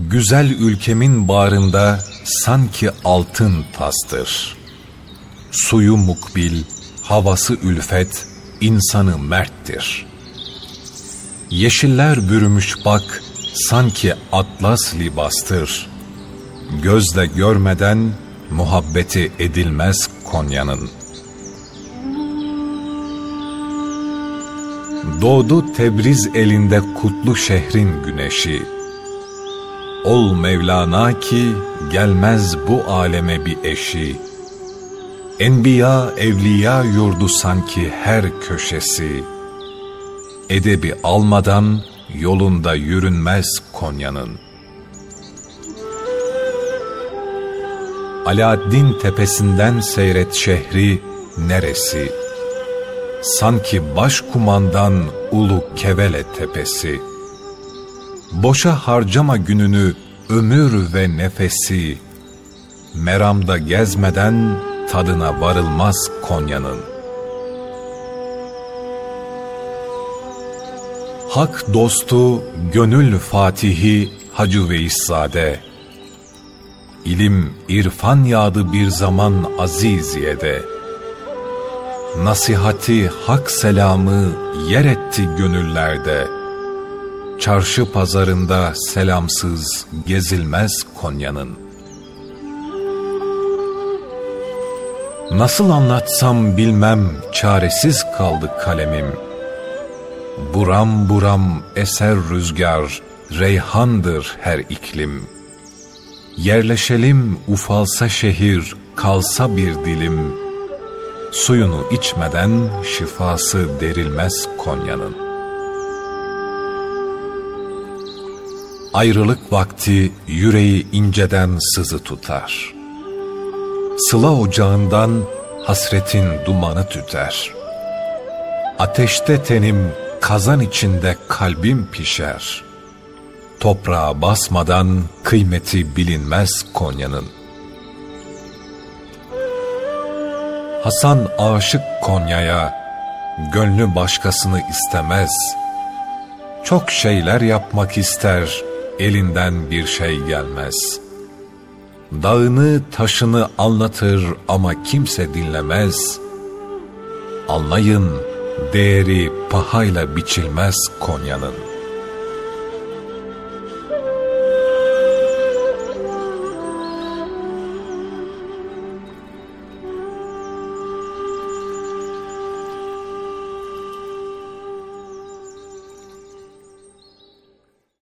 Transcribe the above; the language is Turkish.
Güzel ülkemin bağrında sanki altın tastır. Suyu mukbil, havası ülfet, insanı merttir. Yeşiller bürümüş bak, sanki atlas libastır. Gözle görmeden muhabbeti edilmez Konya'nın. Doğdu Tebriz elinde kutlu şehrin güneşi. Ol Mevlana ki gelmez bu aleme bir eşi. Enbiya evliya yurdu sanki her köşesi. Edebi almadan yolunda yürünmez Konya'nın. Alaaddin tepesinden seyret şehri neresi? Sanki başkumandan ulu Kevele tepesi. Boşa harcama gününü ömür ve nefesi. Meramda gezmeden tadına varılmaz Konya'nın. Hak dostu, gönül fatihi Hacı Veyszade. İlim, irfan yağdı bir zaman Aziziye'de. Nasihati, hak selamı yer etti gönüllerde. Çarşı pazarında selamsız gezilmez Konya'nın. Nasıl anlatsam bilmem çaresiz kaldı kalemim.'' Buram buram eser rüzgar, reyhandır her iklim. Yerleşelim ufalsa şehir, kalsa bir dilim. Suyunu içmeden şifası derilmez Konya'nın. Ayrılık vakti yüreği inceden sızı tutar. Sıla ocağından hasretin dumanı tüter. Ateşte tenim kazan içinde kalbim pişer. Toprağa basmadan kıymeti bilinmez Konya'nın. Hasan aşık Konya'ya, gönlü başkasını istemez. Çok şeyler yapmak ister, elinden bir şey gelmez. Dağını taşını anlatır ama kimse dinlemez. Anlayın, değeri pahayla biçilmez Konya'nın.